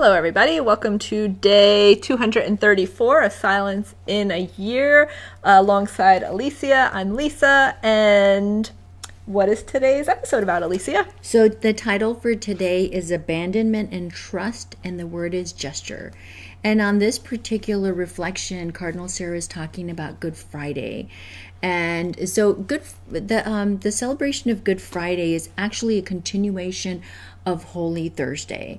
Hello, everybody. Welcome to day 234 of Silence in a Year uh, alongside Alicia. I'm Lisa, and what is today's episode about, Alicia? So, the title for today is Abandonment and Trust, and the word is gesture. And on this particular reflection, Cardinal Sarah is talking about Good Friday. And so, good the um, the celebration of Good Friday is actually a continuation of Holy Thursday.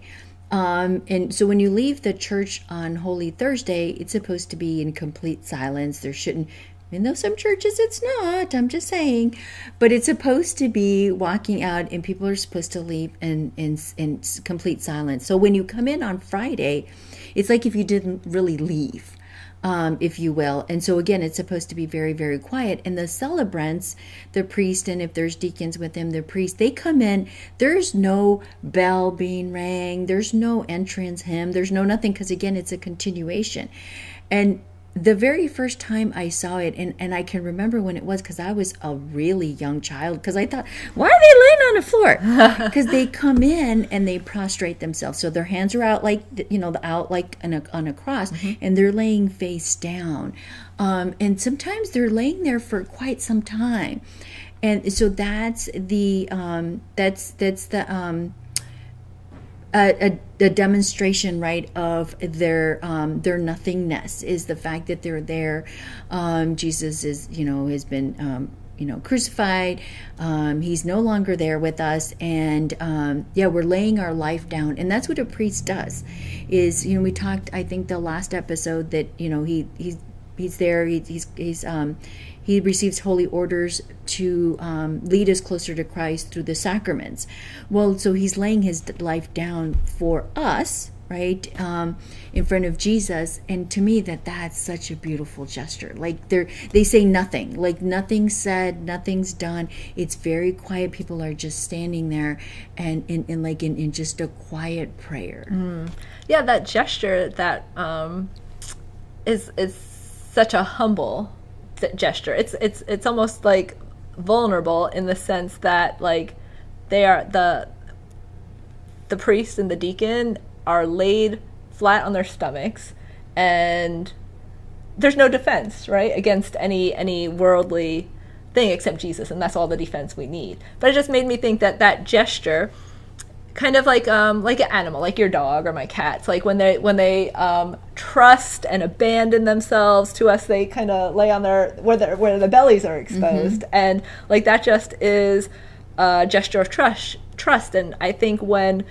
Um, and so when you leave the church on Holy Thursday, it's supposed to be in complete silence. There shouldn't, even though some churches it's not, I'm just saying, but it's supposed to be walking out and people are supposed to leave in, in, in complete silence. So when you come in on Friday, it's like if you didn't really leave um, if you will. And so, again, it's supposed to be very, very quiet. And the celebrants, the priest, and if there's deacons with them, the priest, they come in. There's no bell being rang, there's no entrance hymn, there's no nothing, because again, it's a continuation. And the very first time I saw it, and, and I can remember when it was because I was a really young child, because I thought, why are they laying on the floor? Because they come in and they prostrate themselves. So their hands are out like, you know, out like on a, on a cross, mm-hmm. and they're laying face down. Um, and sometimes they're laying there for quite some time. And so that's the, um, that's, that's the, um, a, a, a, demonstration, right, of their um, their nothingness is the fact that they're there. Um, Jesus is, you know, has been, um, you know, crucified. Um, he's no longer there with us, and um, yeah, we're laying our life down, and that's what a priest does. Is you know, we talked, I think, the last episode that you know he he's he's there. He, he's he's um he receives holy orders to um, lead us closer to Christ through the sacraments. Well, so he's laying his life down for us, right, um, in front of Jesus. And to me, that that's such a beautiful gesture. Like they they say nothing, like nothing's said, nothing's done. It's very quiet. People are just standing there, and in, in like in, in just a quiet prayer. Mm. Yeah, that gesture that um, is is such a humble gesture. It's it's it's almost like vulnerable in the sense that like they are the the priest and the deacon are laid flat on their stomachs and there's no defense right against any any worldly thing except jesus and that's all the defense we need but it just made me think that that gesture kind of like um like an animal like your dog or my cats like when they when they um trust and abandon themselves to us. They kind of lay on their where their where the bellies are exposed. Mm-hmm. and like that just is a gesture of trust trust. And i think when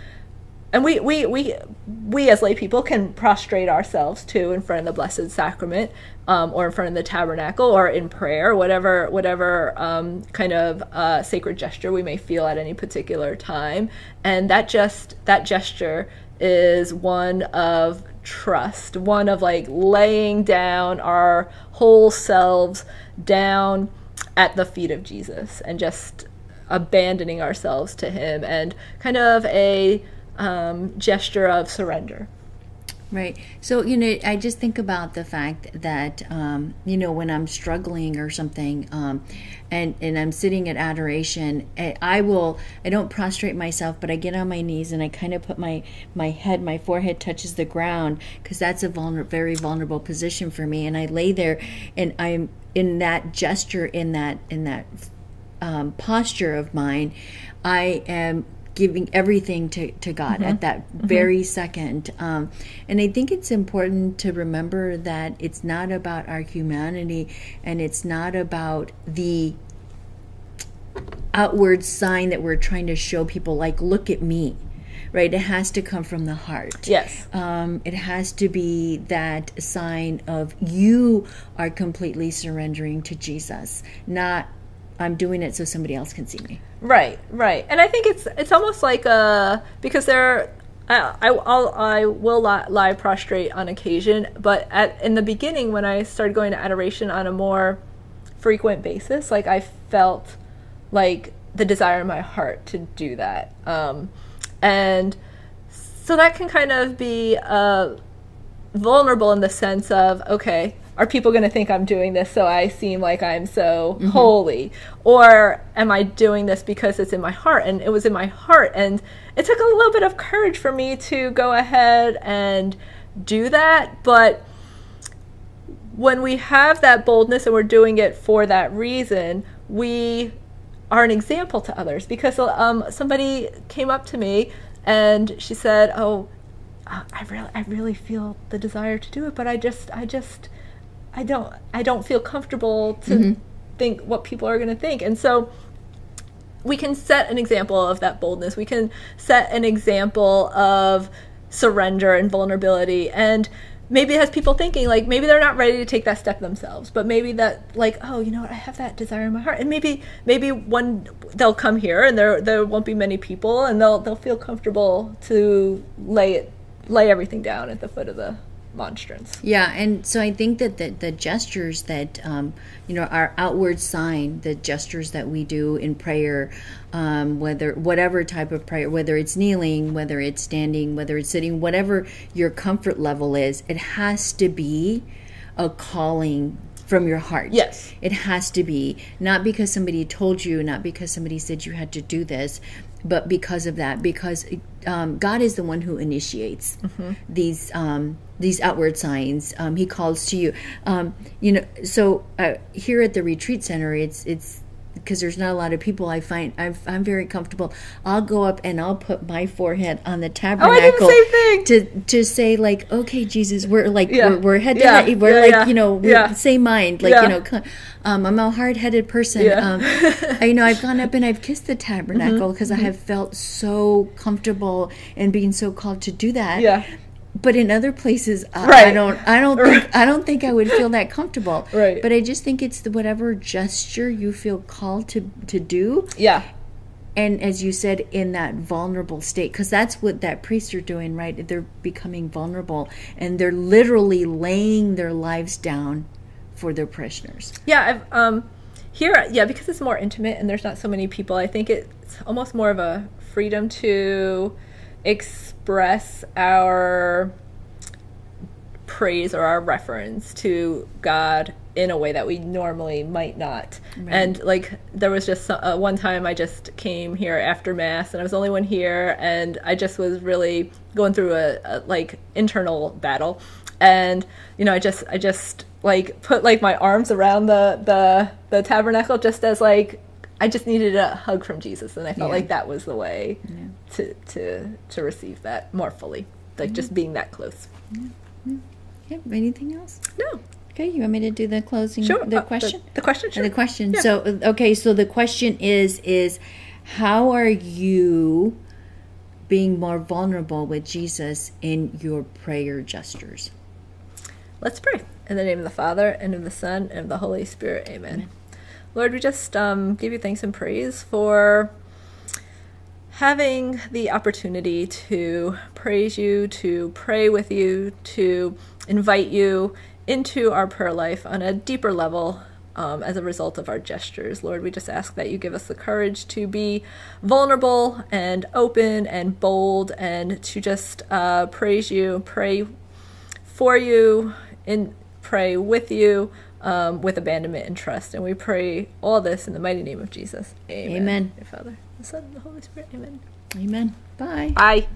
and we, we, we, we as lay people can prostrate ourselves too in front of the Blessed Sacrament, um, or in front of the tabernacle, or in prayer, whatever whatever um, kind of uh, sacred gesture we may feel at any particular time, and that just that gesture is one of trust, one of like laying down our whole selves down at the feet of Jesus, and just abandoning ourselves to Him, and kind of a um, gesture of surrender. Right. So, you know, I just think about the fact that, um, you know, when I'm struggling or something, um, and, and I'm sitting at adoration, eh, I will, I don't prostrate myself, but I get on my knees and I kind of put my, my head, my forehead touches the ground because that's a vulner- very vulnerable position for me. And I lay there and I'm in that gesture, in that, in that um, posture of mine, I am giving everything to, to God mm-hmm. at that mm-hmm. very second. Um, and I think it's important to remember that it's not about our humanity and it's not about the outward sign that we're trying to show people, like, look at me. Right, it has to come from the heart. Yes. Um, it has to be that sign of you are completely surrendering to Jesus, not I'm doing it so somebody else can see me. Right, right. And I think it's it's almost like a because there I I I'll, I will lie prostrate on occasion, but at in the beginning when I started going to adoration on a more frequent basis, like I felt like the desire in my heart to do that. Um, and so that can kind of be uh, vulnerable in the sense of okay, are people going to think I'm doing this so I seem like I'm so holy? Or am I doing this because it's in my heart? And it was in my heart. And it took a little bit of courage for me to go ahead and do that. But when we have that boldness and we're doing it for that reason, we are an example to others. Because um, somebody came up to me and she said, "Oh, I really, I really feel the desire to do it, but I just, I just, I don't, I don't feel comfortable to mm-hmm. think what people are going to think." And so we can set an example of that boldness. We can set an example of surrender and vulnerability. And maybe it has people thinking, like, maybe they're not ready to take that step themselves, but maybe that, like, oh, you know what, I have that desire in my heart. And maybe, maybe one, they'll come here and there, there won't be many people and they'll, they'll feel comfortable to lay it, lay everything down at the foot of the monstrance. Yeah, and so I think that the, the gestures that, um, you know, our outward sign, the gestures that we do in prayer, um, whether whatever type of prayer, whether it's kneeling, whether it's standing, whether it's sitting, whatever your comfort level is, it has to be a calling from your heart. Yes. It has to be not because somebody told you, not because somebody said you had to do this, but because of that. Because um, God is the one who initiates these um, these outward signs. Um, he calls to you. Um, you know, so uh, here at the retreat center, it's it's because there's not a lot of people. I find I'm, I'm very comfortable. I'll go up and I'll put my forehead on the Oh, I tabernacle did the same thing. to to say like, okay, Jesus, we're like Yeah. we're, we're head to Yeah. head. We're Yeah, like you know we're same mind. Like you know, um, I'm a hard headed person. Um, I, you know, I've gone up and I've kissed the tabernacle because Mm-hmm. I have felt so comfortable and being so called to do that. Yeah. But in other places, I Right. don't. I don't think. I don't think I would feel that comfortable. Right. But I just think it's the whatever gesture you feel called to to do, Yeah. and as you said, in that vulnerable state, because that's what that priests are doing, right? They're becoming vulnerable, and they're literally laying their lives down for their parishioners. Yeah, I've um here yeah, because it's more intimate and there's not so many people, I think it's almost more of a freedom to express our praise or our reference to God in a way that we normally might not. And like there was just uh, one time I just came here after mass and I was the only one here and I just was really going through a, a like internal battle and you know I just I just like put like my arms around the the the tabernacle just as like I just needed a hug from Jesus and I felt Yeah. like that was the way to to to receive that more fully like just being that close. Yep. Anything else? No. Okay. You want me to do the closing? Sure. The uh, question. The, question. Sure. The question. Yeah. So uh, okay, so the question is is how are you being more vulnerable with Jesus in your prayer gestures? Let's pray. In the name of the Father, and of the Son, and of the Holy Spirit. Amen. Lord, we just um, give you thanks and praise for having the opportunity to praise you, to pray with you, to invite you into our prayer life on a deeper level um, as a result of our gestures. Lord, we just ask that you give us the courage to be vulnerable and open and bold and to just uh, praise you, pray for you, and pray with you um, with abandonment and trust. And we pray all this in the mighty name of Jesus. Amen. Amen. Father, the Son, and the Holy Spirit. Amen. Amen. Bye. Bye.